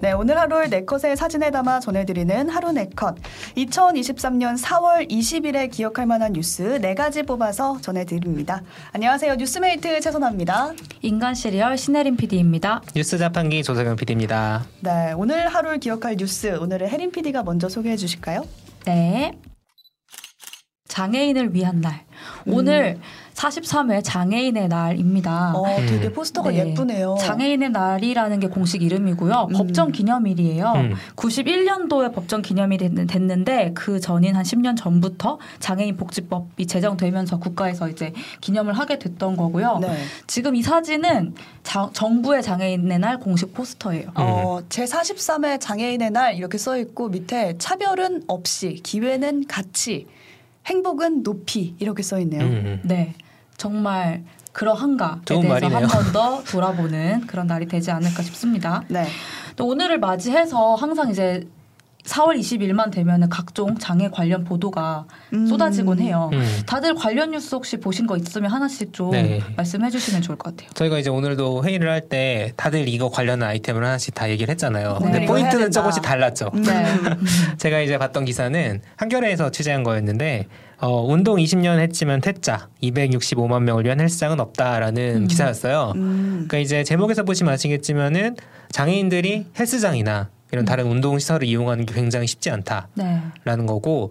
네, 오늘 하루를 네컷의 사진에 담아 전해드리는 하루 네컷. 2023년 4월 20일에 기억할 만한 뉴스 네 가지 뽑아서 전해드립니다. 안녕하세요. 뉴스메이트 최선아입니다. 인간 시리얼 신혜림 PD입니다. 뉴스 자판기 조석영 PD입니다. 네, 오늘 하루를 기억할 뉴스 오늘의 혜림 PD가 먼저 소개해 주실까요? 네. 장애인을 위한 날. 오늘 43회 장애인의 날입니다. 어, 되게 음. 포스터가 네. 예쁘네요. 장애인의 날이라는 게 공식 이름이고요. 음. 법정 기념일이에요. 음. 91년도에 법정 기념일이 됐- 됐는데 그 전인 한 10년 전부터 장애인 복지법이 제정되면서 국가에서 이제 기념을 하게 됐던 거고요. 네. 지금 이 사진은 자- 정부의 장애인의 날 공식 포스터예요. 어, 제 43회 장애인의 날 이렇게 써 있고 밑에 차별은 없이 기회는 같이 행복은 높이 이렇게 써 있네요. 음. 네. 정말 그러한가에 대해서. 한 번 더 돌아보는 그런 날이 되지 않을까 싶습니다. 네. 또 오늘을 맞이해서 항상 이제 4월 20일만 되면은 각종 장애 관련 보도가 음. 쏟아지곤 해요. 음. 다들 관련 뉴스 혹시 보신 거 있으면 하나씩 좀 네. 말씀해 주시면 좋을 것 같아요. 저희가 이제 오늘도 회의를 할 때 다들 이거 관련한 아이템을 하나씩 다 얘기를 했잖아요. 네. 근데 포인트는. 조금씩 달랐죠. 음. 네. 제가 이제 봤던 기사는 한겨레에서 취재한 거였는데 어, 운동 20년 했지만 퇴짜 265만 명을 위한 헬스장은 없다라는 음. 기사였어요. 음. 그러니까 이제 제목에서 보시면 아시겠지만은 장애인들이 헬스장이나 이런 음. 다른 운동 시설을 이용하는 게 굉장히 쉽지 않다. 네. 라는 거고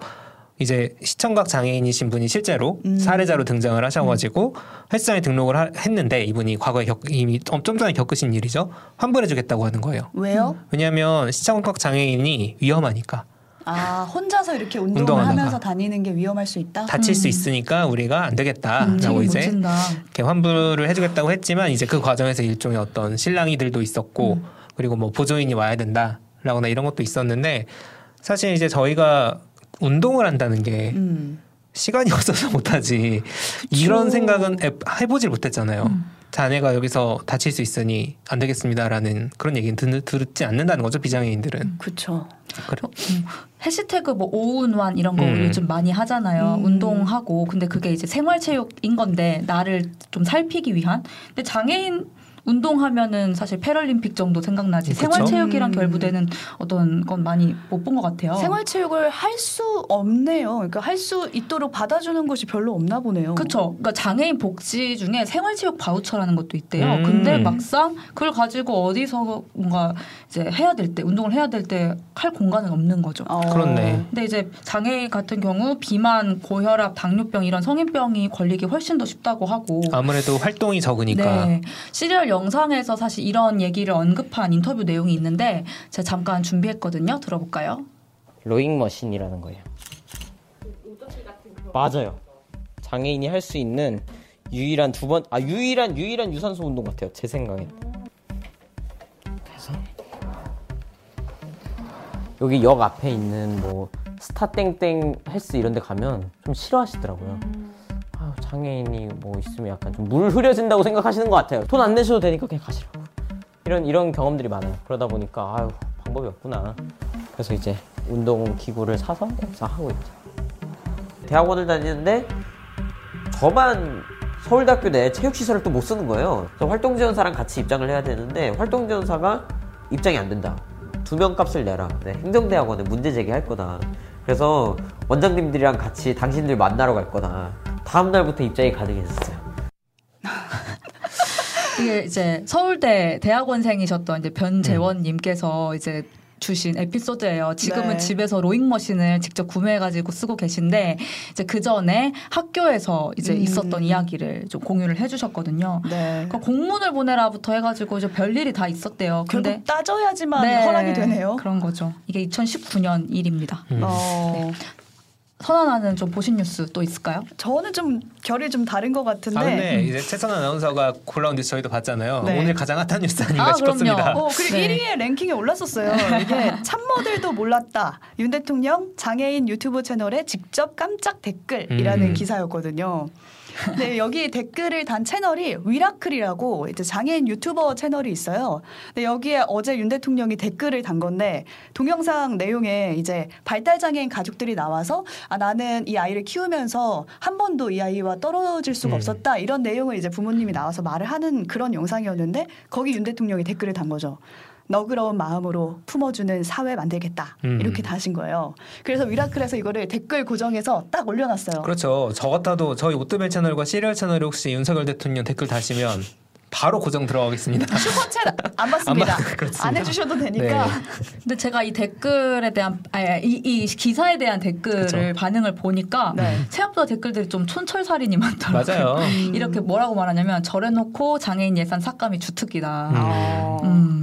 이제 시청각 장애인이신 분이 실제로 음. 사례자로 등장을 하셔가지고 헬스장에 등록을 하- 했는데 이분이 과거에 겪, 이미 좀 전에 겪으신 일이죠 환불해주겠다고 하는 거예요. 왜요? 왜냐하면 시청각 장애인이 위험하니까 아 혼자서 이렇게 운동을 운동하다가. 하면서 다니는 게 위험할 수 있다. 다칠 수 음. 있으니까 우리가 안 음, 되겠다라고 책임 이제. 이렇게 환불을 해주겠다고 했지만 이제 그 과정에서 일종의 어떤 실랑이들도 있었고 음. 그리고 뭐 보조인이 와야 된다 라거나 이런 것도 있었는데 사실 이제 저희가 운동을 한다는 게 음. 시간이 없어서 못하지 이런 생각은 해- 해보질 못했잖아요. 음. 자네가 여기서 다칠 수 있으니 안 되겠습니다라는 그런 얘기는 듣, 듣지 않는다는 거죠 비장애인들은. 그렇죠. 그래. 음, 해시태그 뭐 오운완 이런 거 음. 요즘 많이 하잖아요. 음. 운동하고 근데 그게 이제 생활체육인 건데 나를 좀 살피기 위한. 근데 장애인 운동하면은 사실 패럴림픽 정도 생각나지 그쵸? 생활체육이랑 음. 결부되는 어떤 건 많이 못 본 것 같아요. 생활체육을 할 수 없네요. 그러니까 할 수 있도록 받아주는 곳이 별로 없나 보네요. 그렇죠. 그러니까 장애인 복지 중에 생활체육 바우처라는 것도 있대요. 음. 근데 막상 그걸 가지고 어디서 뭔가 이제 해야 될 때 운동을 해야 될 때 할 공간은 없는 거죠. 어. 그렇네. 근데 이제 장애인 같은 경우 비만, 고혈압, 당뇨병 이런 성인병이 걸리기 훨씬 더 쉽다고 하고 아무래도 활동이 적으니까. 네. 시리얼 영상에서 사실 이런 얘기를 언급한 인터뷰 내용이 있는데 제가 잠깐 준비했거든요. 들어볼까요? rowing machine이라는 거예요. 맞아요. 장애인이 할 수 있는 유일한 두 번, 아 유일한 유일한 유산소 운동 같아요. 제 생각엔. 그래서 여기 역 앞에 있는 뭐 스타 땡땡 헬스 이런 데 가면 좀 싫어하시더라고요. 아유, 장애인이 뭐 있으면 약간 좀 물 흐려진다고 생각하시는 것 같아요. 돈 안 내셔도 되니까 그냥 가시라고. 이런 이런 경험들이 많아요. 그러다 보니까 아유 방법이 없구나. 그래서 이제 운동 기구를 사서 여기서 하고 있죠. 대학원을 다니는데 저만 서울대학교 내 체육시설을 또 못 쓰는 거예요. 그래서 활동지원사랑 같이 입장을 해야 되는데 활동지원사가 입장이 안 된다. 두 명 값을 내라. 네, 행정대학원에 문제 제기할 거다. 그래서 원장님들이랑 같이 당신들 만나러 갈 거다. 다음 날부터 입장이 가능해졌어요. 이게 이제 서울대 대학원생이셨던 이제 변재원님께서 이제 주신 에피소드예요. 지금은 네. 집에서 로잉 머신을 직접 구매해가지고 쓰고 계신데 이제 그 전에 학교에서 이제 음. 있었던 이야기를 좀 공유를 해주셨거든요. 네. 그러니까 공문을 보내라부터 해가지고 이제 별 일이 다 있었대요. 근데 결국 따져야지만 네, 허락이 되네요. 그런 거죠. 이게 2019년 일입니다. 음. 어, 선아나는 좀 보신 뉴스 또 있을까요? 저는 좀 결이 좀 다른 것 같은데. 아 근데 이제 최선 아나운서가 골라온 뉴스 저희도 봤잖아요. 네. 오늘 가장 핫한 뉴스 아닌가 아, 싶었습니다. 그럼요. 어, 그리고 네. 1위에 랭킹에 올랐었어요. 이게 참모들도 몰랐다. 윤 대통령 장애인 유튜브 채널에 직접 깜짝 댓글이라는 음. 기사였거든요. 네, 여기 댓글을 단 채널이 위라클이라고 이제 장애인 유튜버 채널이 있어요. 근데 여기에 어제 윤 대통령이 댓글을 단 건데 동영상 내용에 이제 발달 장애인 가족들이 나와서 아 나는 이 아이를 키우면서 한 번도 이 아이와 떨어질 수가 음. 없었다 이런 내용을 이제 부모님이 나와서 말을 하는 그런 영상이었는데 거기 윤 대통령이 댓글을 단 거죠. 너그러운 마음으로 품어주는 사회 만들겠다 음. 이렇게 다신 거예요. 그래서 위라클에서 이거를 댓글 고정해서 딱 올려놨어요. 그렇죠. 저 같아도 저희 오뜨벨 채널과 시리얼 채널에 혹시 윤석열 대통령 댓글 다시면 바로 고정 들어가겠습니다. 슈퍼챗 안 받습니다. 안. 안 해주셔도 되니까. 네. 근데 제가 이 댓글에 대한 아니, 이, 이 기사에 대한 댓글을 그쵸. 반응을 보니까 네. 생각보다 댓글들이 좀 촌철살인이 많더라고요. 맞아요. 이렇게 뭐라고 말하냐면 절해놓고 장애인 예산 삭감이 주특기다. 음. 어. 음.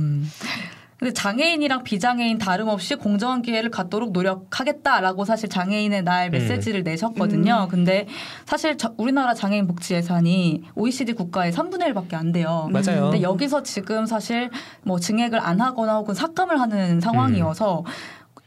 근데 장애인이랑 비장애인 다름없이 공정한 기회를 갖도록 노력하겠다라고 사실 장애인의 날 메시지를 내셨거든요. 근데 사실 저- 우리나라 장애인 복지 예산이 OECD 국가의 3분의 1밖에 안 돼요. 맞아요. 근데 여기서 지금 사실 뭐 증액을 안 하거나 혹은 삭감을 하는 상황이어서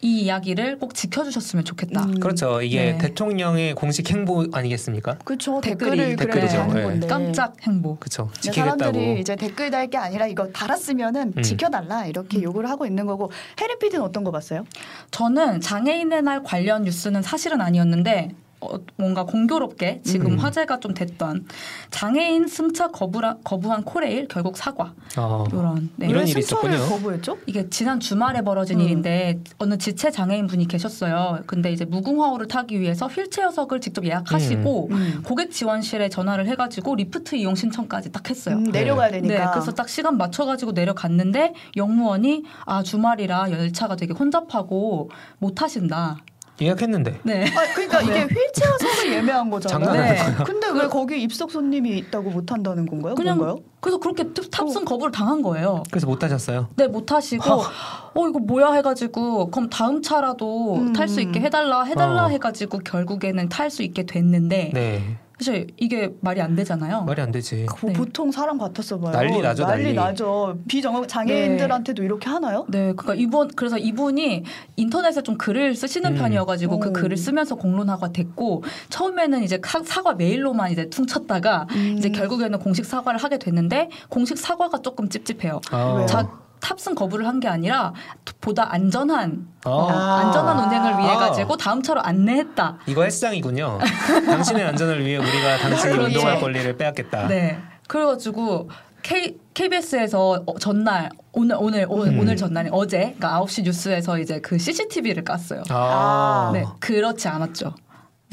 이 이야기를 꼭 지켜주셨으면 좋겠다. 음. 그렇죠. 이게 네. 대통령의 공식 행보 아니겠습니까? 그렇죠. 댓글이 댓글이죠. 하는 네. 건데. 깜짝 행보. 그렇죠. 지키겠다고. 사람들이 이제 댓글 달 게 아니라 이거 달았으면은 음. 지켜달라 이렇게 요구를 하고 있는 거고 해리 피디는 어떤 거 봤어요? 저는 장애인의 날 관련 뉴스는 사실은 아니었는데 어, 뭔가 공교롭게 지금 음. 화제가 좀 됐던 장애인 승차 거부라, 거부한 코레일 결국 사과 어. 이런 네. 이런 왜 일이 있었군요. 거부했죠? 이게 지난 주말에 벌어진 음. 일인데 어느 지체 장애인 분이 계셨어요. 근데 이제 무궁화호를 타기 위해서 휠체어석을 직접 예약하시고 음. 고객 지원실에 전화를 해가지고 리프트 이용 신청까지 딱 했어요. 음, 내려가야 네, 되니까. 그래서 딱 시간 맞춰가지고 내려갔는데 영무원이 아 주말이라 열차가 되게 혼잡하고 못 하신다. 예약했는데. 네. 아, 그러니까 이게 휠체어석을 예매한 거잖아요. 장난하는 네. 근데 왜 거기 입석 손님이 있다고 못 한다는 건가요? 그냥 뭔가요? 그래서 그렇게 탑- 탑승 거부를 당한 거예요. 그래서 못 하셨어요. 네, 못 하시고 어 이거 뭐야 해가지고 그럼 다음 차라도 음. 탈수 있게 해달라 해달라 어. 해가지고 결국에는 탈 수 있게 됐는데 네. 사실 이게 말이 안 되잖아요. 말이 안 되지. 그 네. 보통 사람 같았어 봐요. 난리 나죠, 난리 난리. 나죠. 비장애인들한테도 이렇게 하나요? 네, 그러니까 이분 그래서 이분이 인터넷에 좀 글을 쓰시는 음. 편이어가지고 그 오. 글을 쓰면서 공론화가 됐고 처음에는 이제 사- 사과 메일로만 이제 퉁쳤다가 음. 이제 결국에는 공식 사과를 하게 됐는데 공식 사과가 조금 찝찝해요. 어. 왜요? 자, 탑승 거부를 한 게 아니라 보다 안전한 어. 아. 안전한 운행을 위해 아. 가지고 다음 차로 안내했다. 이거 헬스장이군요. 당신의 안전을 위해 우리가 당신이 바로 운동할. 권리를 빼앗겠다. 네. 그래가지고 K, KBS에서 전날 오늘 오늘 오늘, 음. 오늘 전날 어제 그러니까 9시 뉴스에서 이제 그 CCTV를 깠어요. 아. 네, 그렇지 않았죠.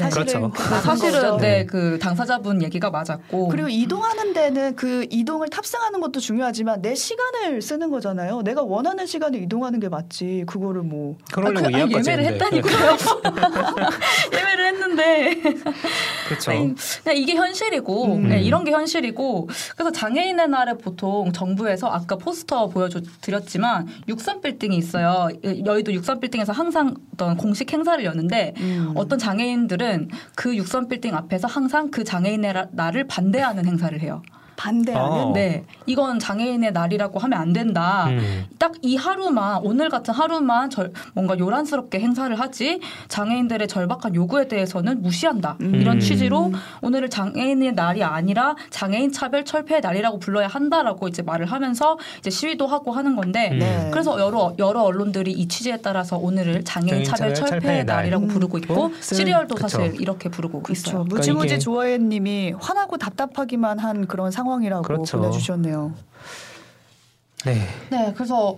네. 사실은 그렇죠. 그 네, 많은 사실은 거죠. 네, 그 당사자분 얘기가 맞았고 그리고 이동하는 데는 그 이동을 탑승하는 것도 중요하지만 내 시간을 쓰는 거잖아요. 내가 원하는 시간에 이동하는 게 맞지. 그거를 뭐 그러려고 아, 그- 아니, 예약까지 예매를. 했다니까요. 예매를 했는데 그렇죠. 그냥 이게 현실이고 음. 네, 이런 게 현실이고 그래서 장애인의 날에 보통 정부에서 아까 포스터 보여드렸지만 63 빌딩이 있어요. 여의도 63 빌딩에서 항상 어떤 공식 행사를 여는데 음. 어떤 장애인들은 그63 빌딩 앞에서 항상 그 장애인의 라- 날을 반대하는 행사를 해요. 반대하는 어. 네, 이건 장애인의 날이라고 하면 안 된다. 음. 딱이 하루만 오늘 같은 하루만 절, 뭔가 요란스럽게 행사를 하지 장애인들의 절박한 요구에 대해서는 무시한다 음. 이런 취지로 오늘을 장애인의 날이 아니라 장애인 차별 철폐의 날이라고 불러야 한다라고 이제 말을 하면서 이제 시위도 하고 하는 건데 음. 네. 그래서 여러 여러 언론들이 이 취지에 따라서 오늘을 장애인 장애인 차별 차별 철폐의 철폐의 날. 날이라고 음. 부르고 있고 어? 쓰는- 시리얼도 그쵸. 사실 이렇게 부르고 그렇죠. 있어요. 무지무지 그러니까 조아혜님이 화나고 답답하기만 한 그런 상황 이라고 그렇죠. 보내주셨네요. 네. 네, 그래서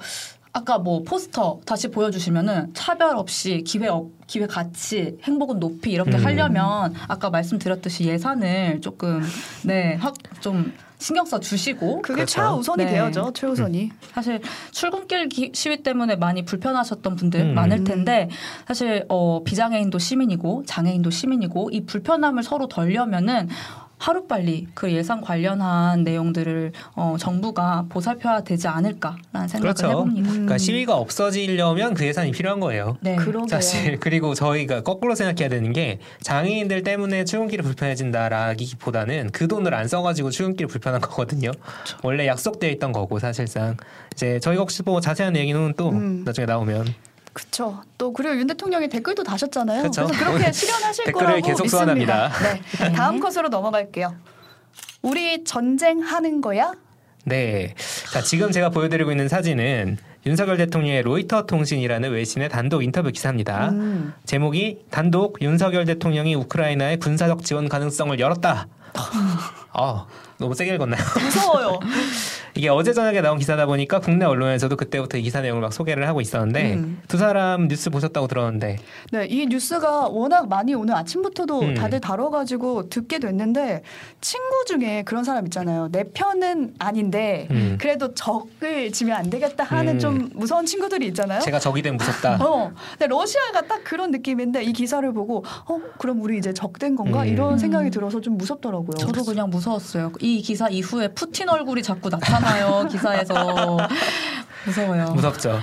아까 뭐 포스터 다시 보여주시면은 차별 없이 기회 없, 기회 같이 행복은 높이 이렇게 음. 하려면 아까 말씀드렸듯이 예산을 조금 네좀 신경 써 주시고 그게 그렇죠. 최우선이 네. 되어죠. 최우선이. 사실 출근길 기- 시위 때문에 많이 불편하셨던 분들 음. 많을 텐데 사실 어, 비장애인도 시민이고 장애인도 시민이고 이 불편함을 서로 덜려면은 하루빨리 그 예산 관련한 내용들을 어, 정부가 보살펴야 되지 않을까라는 생각을 그렇죠. 해봅니다. 그러니까 시위가 없어지려면 그 예산이 필요한 거예요. 네. 그러게요. 사실 그리고 저희가 거꾸로 생각해야 되는 게 장애인들 때문에 출근길이 불편해진다라기보다는 그 돈을 안 써가지고 출근길이 불편한 거거든요. 원래 약속되어 있던 거고 사실상 이제 저희가 혹시 뭐 자세한 얘기는 또 음. 나중에 나오면 그쵸. 또 그리고 윤 대통령이 댓글도 다셨잖아요. 그쵸. 그래서 그렇게 실현하실 댓글을 거라고 계속 믿습니다. 소환합니다. 네. 다음 컷으로 넘어갈게요. 우리 전쟁하는 거야? 네. 자, 지금 제가 보여드리고 있는 사진은 윤석열 대통령의 로이터 통신이라는 외신의 단독 인터뷰 기사입니다. 음. 제목이 단독 윤석열 대통령이 우크라이나의 군사적 지원 가능성을 열었다. 아, 너무 세게 읽었나요? 무서워요. 이게 어제 저녁에 나온 기사다 보니까 국내 언론에서도 그때부터 이 기사 내용을 막 소개를 하고 있었는데 음. 두 사람 뉴스 보셨다고 들었는데 네, 이 뉴스가 워낙 많이 오늘 아침부터도 음. 다들 다뤄가지고 듣게 됐는데 친구 중에 그런 사람 있잖아요. 내 편은 아닌데 음. 그래도 적을 지면 안 되겠다 하는 음. 좀 무서운 친구들이 있잖아요. 제가 적이 되면 무섭다. 어, 근데 러시아가 딱 그런 느낌인데 이 기사를 보고 어 그럼 우리 이제 적된 건가 음. 이런 생각이 들어서 좀 무섭더라고요. 저도 그냥 무서웠어요. 이 기사 이후에 푸틴 얼굴이 자꾸 나타 나요 기사에서 무서워요. 무섭죠.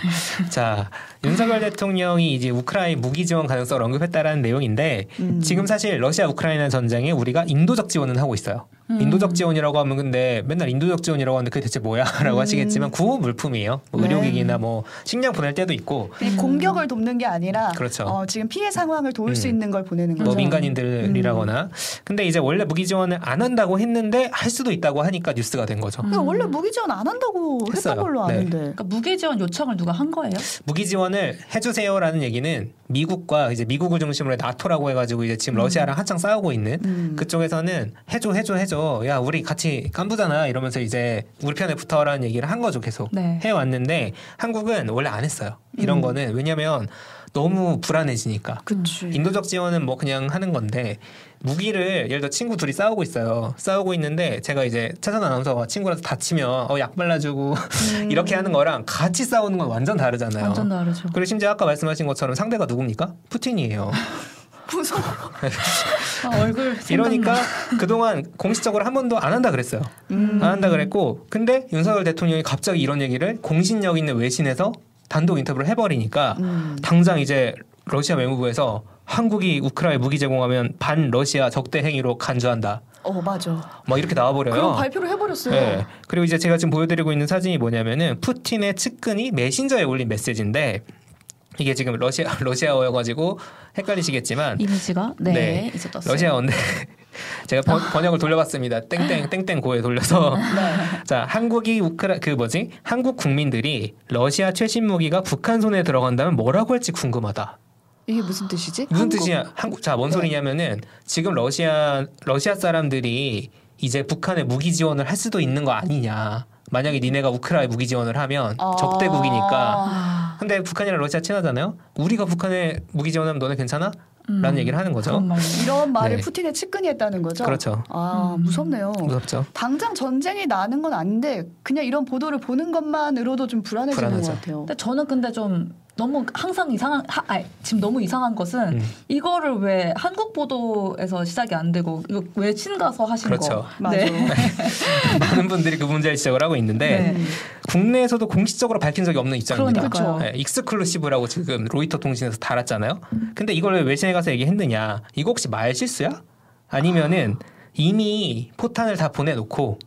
자, 윤석열 대통령이 이제 우크라이나 무기 지원 가능성을 언급했다라는 내용인데 음. 지금 사실 러시아 우크라이나 전쟁에 우리가 인도적 지원은 하고 있어요. 음. 인도적 지원이라고 하면 근데 맨날 인도적 지원이라고 하는데 그게 대체 뭐야라고 음. 하시겠지만 구호 물품이에요. 뭐 네. 의료기기나 뭐 식량 보낼 때도 있고 그냥 공격을 돕는 게 아니라 그렇죠. 어, 지금 피해 상황을 도울 수 음. 있는 걸 보내는 거죠. 뭐 민간인들이라거나 근데 이제 원래 무기 지원을 안 한다고 했는데 할 수도 있다고 하니까 뉴스가 된 거죠. 근데 원래 무기 지원 안 한다고 했어요. 했던 걸로 네. 아는데. 그러니까 무기 지원 요청을 누가 한 거예요? 무기 지원을 해주세요라는 얘기는 미국과 이제 미국을 중심으로 나토라고 해가지고 이제 지금 음. 러시아랑 한창 싸우고 있는 음. 그쪽에서는 해줘 해줘 해줘 야 우리 같이 깐부잖아 이러면서 이제 우리 편에 붙어라는 얘기를 한 거죠 계속 네. 해왔는데 한국은 원래 안 했어요 이런 음. 거는 왜냐면 너무 불안해지니까 그치. 인도적 지원은 뭐 그냥 하는 건데 무기를 예를 들어 친구 둘이 싸우고 있어요 싸우고 있는데 제가 이제 차선 아나운서가 친구라서 다치면 어 약 발라주고 음. 이렇게 하는 거랑 같이 싸우는 건 완전 다르잖아요 완전 다르죠. 그리고 심지어 아까 말씀하신 것처럼 상대가 누굽니까 푸틴이에요 무서워. 아, 얼굴 이러니까 그동안 공식적으로 한 번도 안 한다 그랬어요. 음. 안 한다 그랬고 근데 윤석열 대통령이 갑자기 이런 얘기를 공신력 있는 외신에서 단독 인터뷰를 해버리니까 음. 당장 이제 러시아 외무부에서 한국이 우크라이나 무기 제공하면 반 러시아 적대 행위로 간주한다. 어 맞아. 막 이렇게 나와버려요. 그런 발표를 해버렸어요. 네. 그리고 이제 제가 지금 보여드리고 있는 사진이 뭐냐면은 푸틴의 측근이 메신저에 올린 메시지인데 이게 지금 러시아 러시아어여가지고 헷갈리시겠지만 이미지가 네, 네. 이제 떴어요. 러시아어인데 제가 번, 번역을 돌려봤습니다. 땡땡 땡땡 고에 돌려서 네. 자 한국이 우크라 그 뭐지 한국 국민들이 러시아 최신 무기가 북한 손에 들어간다면 뭐라고 할지 궁금하다. 이게 무슨 뜻이지? 무슨 한국? 뜻이냐? 한국 자뭔 네. 소리냐면은 지금 러시아 러시아 사람들이 이제 북한에 무기 지원을 할 수도 있는 거 아니냐? 만약에 니네가 우크라이나 무기 지원을 하면 아. 적대국이니까. 아, 근데 북한이랑 러시아 친하잖아요. 우리가 북한에 무기 지원하면 너네 괜찮아? 음, 라는 얘기를 하는 거죠. 이런 말을 네. 푸틴의 측근이 했다는 거죠. 그렇죠. 아 음. 무섭네요. 무섭죠. 당장 전쟁이 나는 건 아닌데 그냥 이런 보도를 보는 것만으로도 좀 불안해지는 불안하죠. 것 같아요. 근데 저는 근데 좀 너무 항상 이상한 하, 아니, 지금 너무 이상한 것은 음. 이거를 왜 한국 보도에서 시작이 안 되고 이거 외신 가서 하신 그렇죠. 거. 맞아. 네. 많은 분들이 그 문제를 지적을 하고 있는데 네. 국내에서도 공식적으로 밝힌 적이 없는 입장입니다. 그러니까요. 네, 익스클루시브라고 지금 로이터 통신에서 달았잖아요. 근데 이걸 왜 외신에 가서 얘기했느냐? 이거 혹시 말 실수야? 아니면은 이미 포탄을 다 보내놓고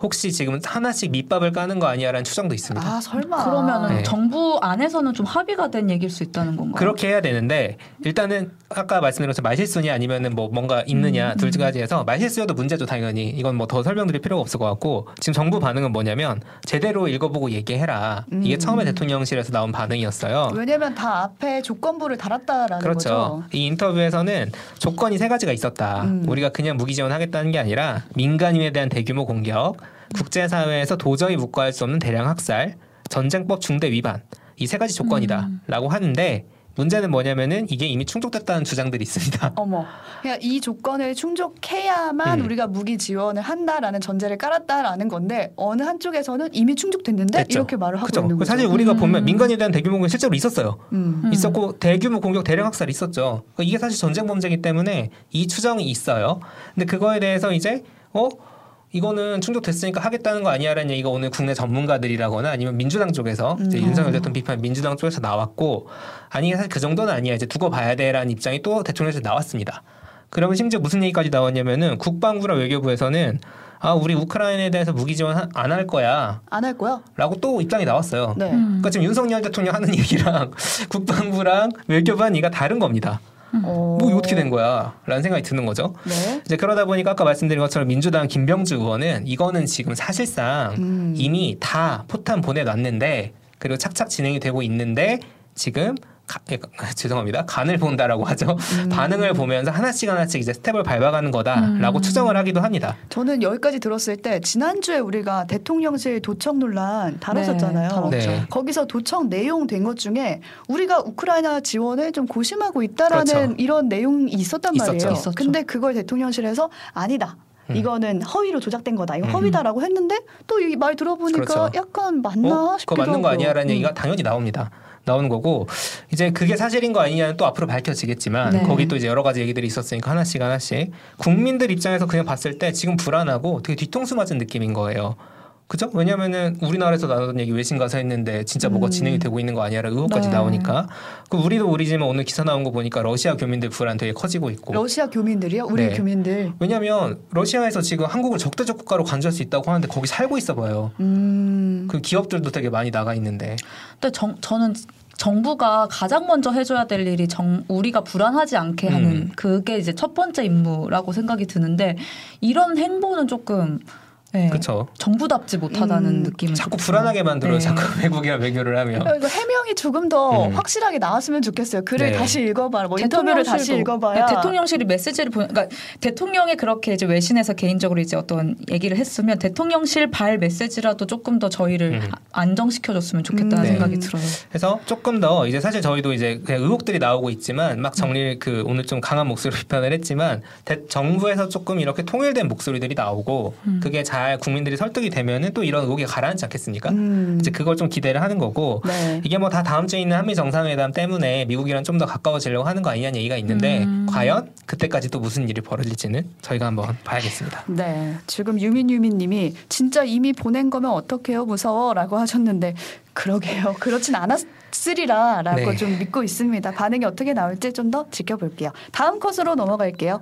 혹시 지금 하나씩 밑밥을 까는 거 아니야라는 추정도 있습니다. 아 설마. 그러면은 네. 정부 안에서는 좀 합의가 된 얘기일 수 있다는 건가요? 그렇게 해야 되는데 일단은 아까 말씀드린 것처럼 말실수냐 아니면은 뭐 뭔가 있느냐 둘 가지에서 말실수여도 문제죠 당연히 이건 뭐 더 설명드릴 필요가 없을 것 같고 지금 정부 반응은 뭐냐면 제대로 읽어보고 얘기해라 이게 음. 처음에 대통령실에서 나온 반응이었어요. 왜냐면 다 앞에 조건부를 달았다라는 그렇죠. 거죠. 이 인터뷰에서는 조건이 세 가지가 있었다. 음. 우리가 그냥 무기 지원하겠다는 게 아니라 민간인에 대한 대규모 공격, 국제사회에서 도저히 묵과할 수 없는 대량 학살, 전쟁법 중대 위반 이 세 가지 조건이다라고 하는데 문제는 뭐냐면은 이게 이미 충족됐다는 주장들이 있습니다. 어머, 그냥 이 조건을 충족해야만 음. 우리가 무기 지원을 한다라는 전제를 깔았다라는 건데 어느 한쪽에서는 이미 충족됐는데 됐죠. 이렇게 말을 하고 그죠? 있는 거죠. 사실 우리가 음. 보면 민간인에 대한 대규모 공격 실제로 있었어요. 음. 음. 있었고 대규모 공격 대량 학살 있었죠. 그러니까 이게 사실 전쟁 범죄이기 때문에 이 추정이 있어요. 근데 그거에 대해서 이제 어 이거는 충족됐으니까 하겠다는 거 아니야라는 얘기가 오늘 국내 전문가들이라거나 아니면 민주당 쪽에서 이제 음. 윤석열 대통령 비판 민주당 쪽에서 나왔고 아니 사실 그 정도는 아니야 이제 두고 봐야 돼라는 입장이 또 대통령에서 나왔습니다. 그러면 심지어 무슨 얘기까지 나왔냐면은 국방부랑 외교부에서는 아 우리 우크라이나에 대해서 무기 지원 안 할 거야라고 안할 거야? 또 입장이 나왔어요. 네. 음. 그러니까 지금 윤석열 대통령 하는 얘기랑 국방부랑 외교부 한 얘기가 다른 겁니다. 어. 뭐 이거 어떻게 된 거야? 라는 생각이 드는 거죠. 네. 이제 그러다 보니까 아까 말씀드린 것처럼 민주당 김병주 의원은 이거는 지금 사실상 음. 이미 다 포탄 보내놨는데 그리고 착착 진행이 되고 있는데 지금 가- 예, 죄송합니다. 간을 본다라고 하죠. 반응을 보면서 하나씩 하나씩 이제 스텝을 밟아가는 거다라고 추정을 하기도 합니다. 저는 여기까지 들었을 때 지난주에 우리가 대통령실 도청 논란 다뤘었잖아요. 네. 네. 거기서 도청 내용 된 것 중에 우리가 우크라이나 지원을 좀 고심하고 있다라는 그렇죠. 이런 내용이 있었단 있었죠. 말이에요. 있었죠. 근데 그걸 대통령실에서 아니다. 음. 이거는 허위로 조작된 거다. 이거 음. 허위다라고 했는데 또 이 말 들어보니까 그렇죠. 약간 맞나 어? 싶기도 그거 맞는 거. 아니야라는 음. 얘기가 당연히 나옵니다. 나오는 거고 이제 그게 사실인 거 아니냐는 또 앞으로 밝혀지겠지만 네. 거기 또 이제 여러 가지 얘기들이 있었으니까 하나씩 하나씩 국민들 입장에서 그냥 봤을 때 지금 불안하고 되게 뒤통수 맞은 느낌인 거예요. 그죠? 왜냐면은 우리나라에서 나오던 얘기 외신 가서 했는데 진짜 뭐가 음. 진행이 되고 있는 거 아니야라 의혹까지 네. 나오니까 그 우리도 우리지만 오늘 기사 나온 거 보니까 러시아 교민들 불안 되게 커지고 있고 러시아 교민들이요? 우리 네. 교민들. 왜냐면 러시아에서 지금 한국을 적대적 국가로 간주할 수 있다고 하는데 거기 살고 있어 봐요. 음. 그 기업들도 되게 많이 나가 있는데 근데 정, 저는 정부가 가장 먼저 해줘야 될 일이 정, 우리가 불안하지 않게 하는 음. 그게 이제 첫 번째 임무라고 생각이 드는데 이런 행보는 조금 네, 그렇죠. 정부답지 못하다는 음, 느낌이 자꾸 불안하게 만 들어요. 네. 자꾸 외국이랑 외교를 하면. 이거 해명이 조금 더 음. 확실하게 나왔으면 좋겠어요. 글을 네. 다시 읽어봐라. 뭐 인터뷰를 다시 대통령실도- 읽어봐야. 네, 대통령실이 메시지를 보내, 그러니까 대통령이 그렇게 이제 외신에서 개인적으로 이제 어떤 얘기를 했으면 대통령실 발 메시지라도 조금 더 저희를 음. 안정시켜줬으면 좋겠다는 음. 네. 생각이 들어요. 그래서 조금 더 이제 사실 저희도 이제 그냥 의혹들이 나오고 있지만 막 정리 그 오늘 좀 강한 목소리로 비판을 했지만 대, 정부에서 조금 이렇게 통일된 목소리들이 나오고 음. 그게 잘 국민들이 설득이 되면은 또 이런 의혹이 가라앉지 않겠습니까? 음. 이제 그걸 좀 기대를 하는 거고 네. 이게 뭐 다 다음 주에 있는 한미 정상회담 때문에 미국이랑 좀 더 가까워지려고 하는 거 아니냐는 얘기가 있는데 음. 과연 그때까지 또 무슨 일이 벌어질지는 저희가 한번 봐야겠습니다. 네. 지금 유민유민님이 진짜 이미 보낸 거면 어떡해요 무서워라고 하셨는데 그러게요. 그렇진 않았으리라라고 네. 좀 믿고 있습니다. 반응이 어떻게 나올지 좀 더 지켜볼게요. 다음 컷으로 넘어갈게요.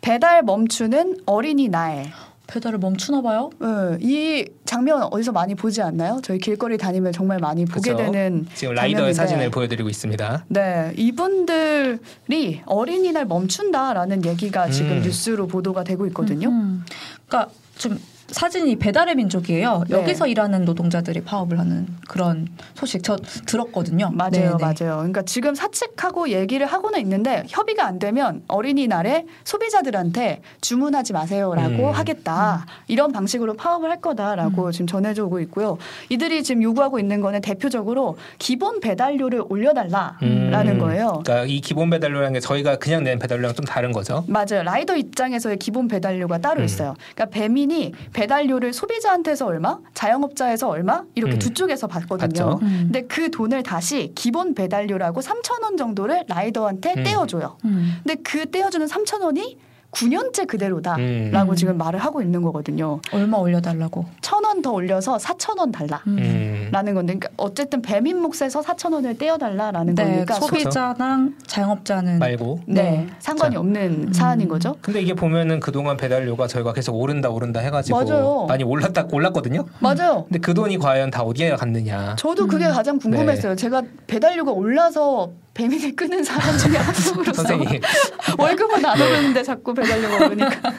배달 멈추는 어린이날. 배달을 멈추나 봐요? 네, 이 장면 어디서 많이 보지 않나요? 저희 길거리 다니면 정말 많이 보게 그죠? 되는 지금 라이더의 장면인데. 사진을 보여드리고 있습니다. 네, 이분들이 어린이날 멈춘다라는 얘기가 지금 음. 뉴스로 보도가 되고 있거든요. 음. 그러니까 좀 사진이 배달의 민족이에요. 네. 여기서 일하는 노동자들이 파업을 하는 그런 소식 저 들었거든요. 맞아요, 네네. 맞아요. 그러니까 지금 사측하고 얘기를 하고는 있는데 협의가 안 되면 어린이날에 소비자들한테 주문하지 마세요라고 음. 하겠다 이런 방식으로 파업을 할 거다라고 지금 전해주고 있고요. 이들이 지금 요구하고 있는 거는 대표적으로 기본 배달료를 올려달라라는 음. 거예요. 그러니까 이 기본 배달료라는 게 저희가 그냥 내는 배달료랑 좀 다른 거죠. 맞아요. 라이더 입장에서의 기본 배달료가 따로 음. 있어요. 그러니까 배민이 배달료를 소비자한테서 얼마, 자영업자에서 얼마 이렇게 음. 두 쪽에서 받거든요. 음. 근데 그 돈을 다시 기본 배달료라고 3천 원 정도를 라이더한테 음. 떼어줘요. 음. 근데 그 떼어주는 3천 원이 9년째 그대로다라고 음. 지금 말을 하고 있는 거거든요. 얼마 올려달라고. 천원더 올려서 4천 원 달라. 음. 음. 라는 건데 그러니까 어쨌든 배민 몫에서 4천 원을 떼어달라라는 네, 거니까 소비자랑 자영업자는 말고. 네, 네. 상관이 자. 없는 음. 사안인 거죠. 근데 이게 보면은 그동안 배달료가 저희가 계속 오른다 오른다 해가지고 맞아요. 많이 올랐다 올랐거든요. 맞아요. 근데 그 돈이 과연 다 어디에 갔느냐. 저도 그게 음. 가장 궁금했어요. 제가 배달료가 올라서 배민을 끄는 사람 중에 한 명으로서 선생님. 월급은 안 오르는데 자꾸 배달료가 오르니까.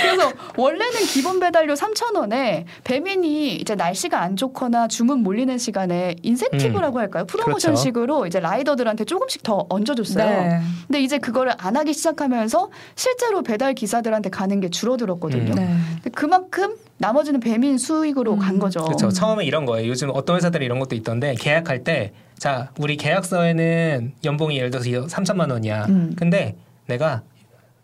그래서 원래는 기본 배달료 3천 원에 배민이 이제 날씨가 안 좋거나 주문 몰리는 시간에 인센티브라고 할까요? 프로모션식으로 이제 라이더들한테 조금씩 더 얹어줬어요. 네. 근데 이제 그거를 안 하기 시작하면서 실제로 배달 기사들한테 가는 게 줄어들었거든요. 음. 네. 근데 그만큼 나머지는 배민 수익으로 간 음. 거죠. 그렇죠. 처음에 이런 거예요. 요즘 어떤 회사들이 이런 것도 있던데 계약할 때 자, 우리 계약서에는 연봉이 예를 들어서 3천만 원이야. 음. 근데 내가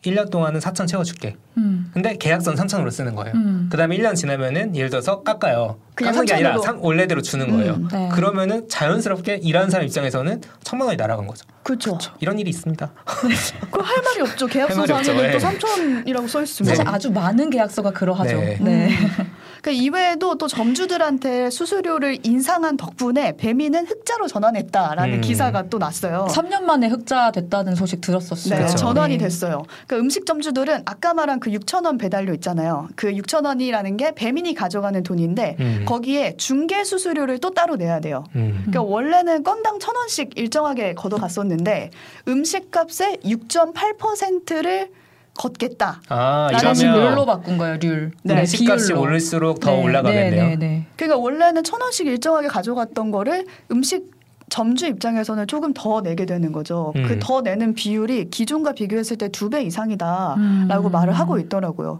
1년 동안은 4천 채워줄게. 음. 근데 계약서는 3천으로 쓰는 거예요. 음. 그다음에 1년 지나면은 예를 들어서 깎아요. 깎는 게 아니라 3,000으로. 상- 원래대로 주는 거예요. 음. 네. 그러면은 자연스럽게 일하는 사람 입장에서는 천만 원이 날아간 거죠. 그렇죠. 이런 일이 있습니다. 그할 말이 없죠. 계약서 할 말이 없죠. 상에는 또 네. 3천이라고 써 있으면. 사실 아주 많은 계약서가 그러하죠. 네. 네. 그 이외에도 또 점주들한테 수수료를 인상한 덕분에 배민은 흑자로 전환했다라는 음. 기사가 또 났어요. 3년 만에 흑자 됐다는 소식 들었었어요. 네, 그렇죠. 전환이 네. 됐어요. 그 음식 점주들은 아까 말한 그 6천 원 배달료 있잖아요. 그 6천 원이라는 게 배민이 가져가는 돈인데 음. 거기에 중개 수수료를 또 따로 내야 돼요. 음. 그러니까 원래는 건당 천 원씩 일정하게 걷어갔었는데 음식값의 6.8%를 걷겠다. 아 나는 다시 룰로 이러면 바꾼 거예요. 률. 네, 음식값이 비율로. 오를수록 더 네, 올라가겠네요. 네, 네, 네. 그러니까 원래는 천 원씩 일정하게 가져갔던 거를 음식 점주 입장에서는 조금 더 내게 되는 거죠. 음. 그더 내는 비율이 기존과 비교했을 때 두 배 이상이다라고 음. 말을 하고 있더라고요.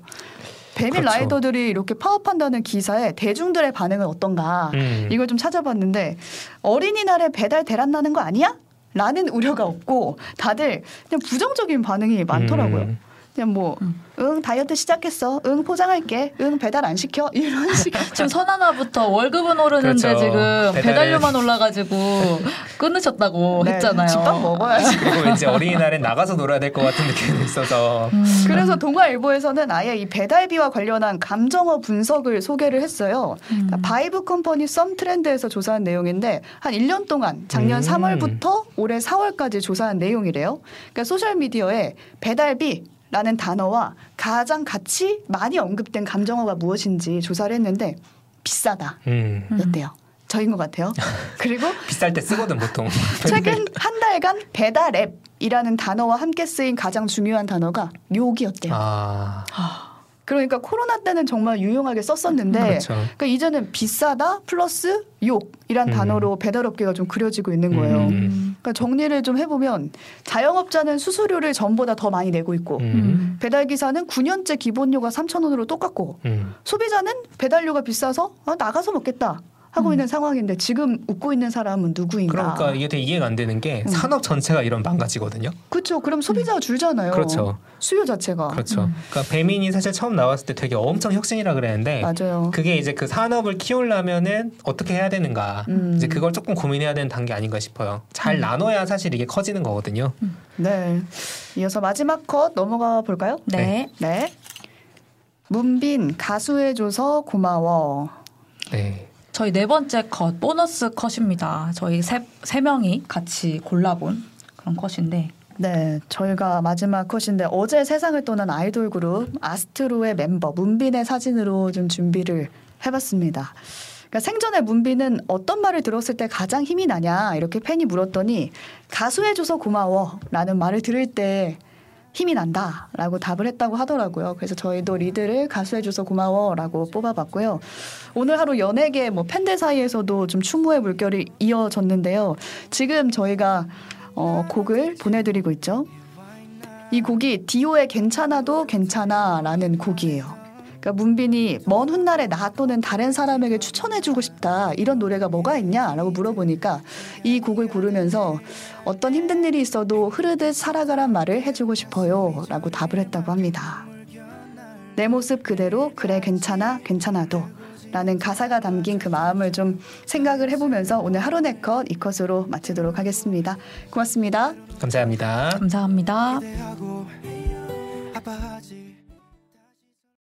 배민 그렇죠. 라이더들이 이렇게 파업한다는 기사에 대중들의 반응은 어떤가 음. 이걸 좀 찾아봤는데 어린이날에 배달 대란 나는 거 아니야? 라는 우려가 없고 다들 그냥 부정적인 반응이 많더라고요. 음. 그냥 뭐, 응, 다이어트 시작했어. 응, 포장할게. 응, 배달 안 시켜. 이런 식. 지금 선하나부터 월급은 오르는데 그렇죠. 지금 배달료만 올라가지고 끊으셨다고 네, 했잖아요. 집밥 먹어야지. 그리고 이제 어린이날엔 나가서 놀아야 될 것 같은 느낌이 있어서 음. 그래서 동아일보에서는 아예 이 배달비와 관련한 감정어 분석을 소개를 했어요. 그러니까 바이브 컴퍼니 썸 트렌드에서 조사한 내용인데 한 1년 동안 작년 음. 3월부터 올해 4월까지 조사한 내용이래요. 그러니까 소셜 미디어에 배달비 라는 단어와 가장 같이 많이 언급된 감정어가 무엇인지 조사를 했는데 비싸다 음. 였대요. 저인 것 같아요. 그리고 비쌀 때 쓰거든 보통. 최근 한 달간 배달 앱이라는 단어와 함께 쓰인 가장 중요한 단어가 욕이었대요. 아 그러니까 코로나 때는 정말 유용하게 썼었는데 그렇죠. 그러니까 이제는 비싸다 플러스 욕이란 음. 단어로 배달업계가 좀 그려지고 있는 거예요. 음. 그러니까 정리를 좀 해보면 자영업자는 수수료를 전보다 더 많이 내고 있고 음. 배달기사는 9년째 기본료가 3천 원으로 똑같고 음. 소비자는 배달료가 비싸서 아, 나가서 먹겠다 하고 음. 있는 상황인데 지금 웃고 있는 사람은 누구인가? 그러니까 이게 되게 이해가 안 되는 게 음. 산업 전체가 이런 망가지거든요. 그렇죠. 그럼 소비자가 줄잖아요. 그렇죠. 수요 자체가 그렇죠. 음. 그러니까 배민이 사실 처음 나왔을 때 되게 엄청 혁신이라 그랬는데 맞아요. 그게 이제 그 산업을 키우려면은 어떻게 해야 되는가 음. 이제 그걸 조금 고민해야 되는 단계 아닌가 싶어요. 잘 나눠야 사실 이게 커지는 거거든요. 네. 이어서 마지막 컷 넘어가 볼까요? 네. 네. 문빈 가수해줘서 고마워. 네. 저희 네 번째 컷 보너스 컷입니다. 저희 세, 세 명이 같이 골라본 그런 컷인데 네, 저희가 마지막 컷인데 어제 세상을 떠난 아이돌 그룹 아스트로의 멤버 문빈의 사진으로 좀 준비를 해봤습니다. 그러니까 생전에 문빈은 어떤 말을 들었을 때 가장 힘이 나냐 이렇게 팬이 물었더니 가수해줘서 고마워라는 말을 들을 때 힘이 난다라고 답을 했다고 하더라고요. 그래서 저희도 리드를 가수해줘서 고마워라고 뽑아봤고요. 오늘 하루 연예계 뭐 팬들 사이에서도 좀 추모의 물결이 이어졌는데요. 지금 저희가 어, 곡을 보내드리고 있죠. 이 곡이 디오의 괜찮아도 괜찮아라는 곡이에요. 그러니까 문빈이 먼 훗날에 나 또는 다른 사람에게 추천해주고 싶다 이런 노래가 뭐가 있냐라고 물어보니까 이 곡을 고르면서 어떤 힘든 일이 있어도 흐르듯 살아가란 말을 해주고 싶어요라고 답을 했다고 합니다. 내 모습 그대로 그래 괜찮아 괜찮아도 라는 가사가 담긴 그 마음을 좀 생각을 해보면서 오늘 하루 네컷 이 컷으로 마치도록 하겠습니다. 고맙습니다. 감사합니다. 감사합니다.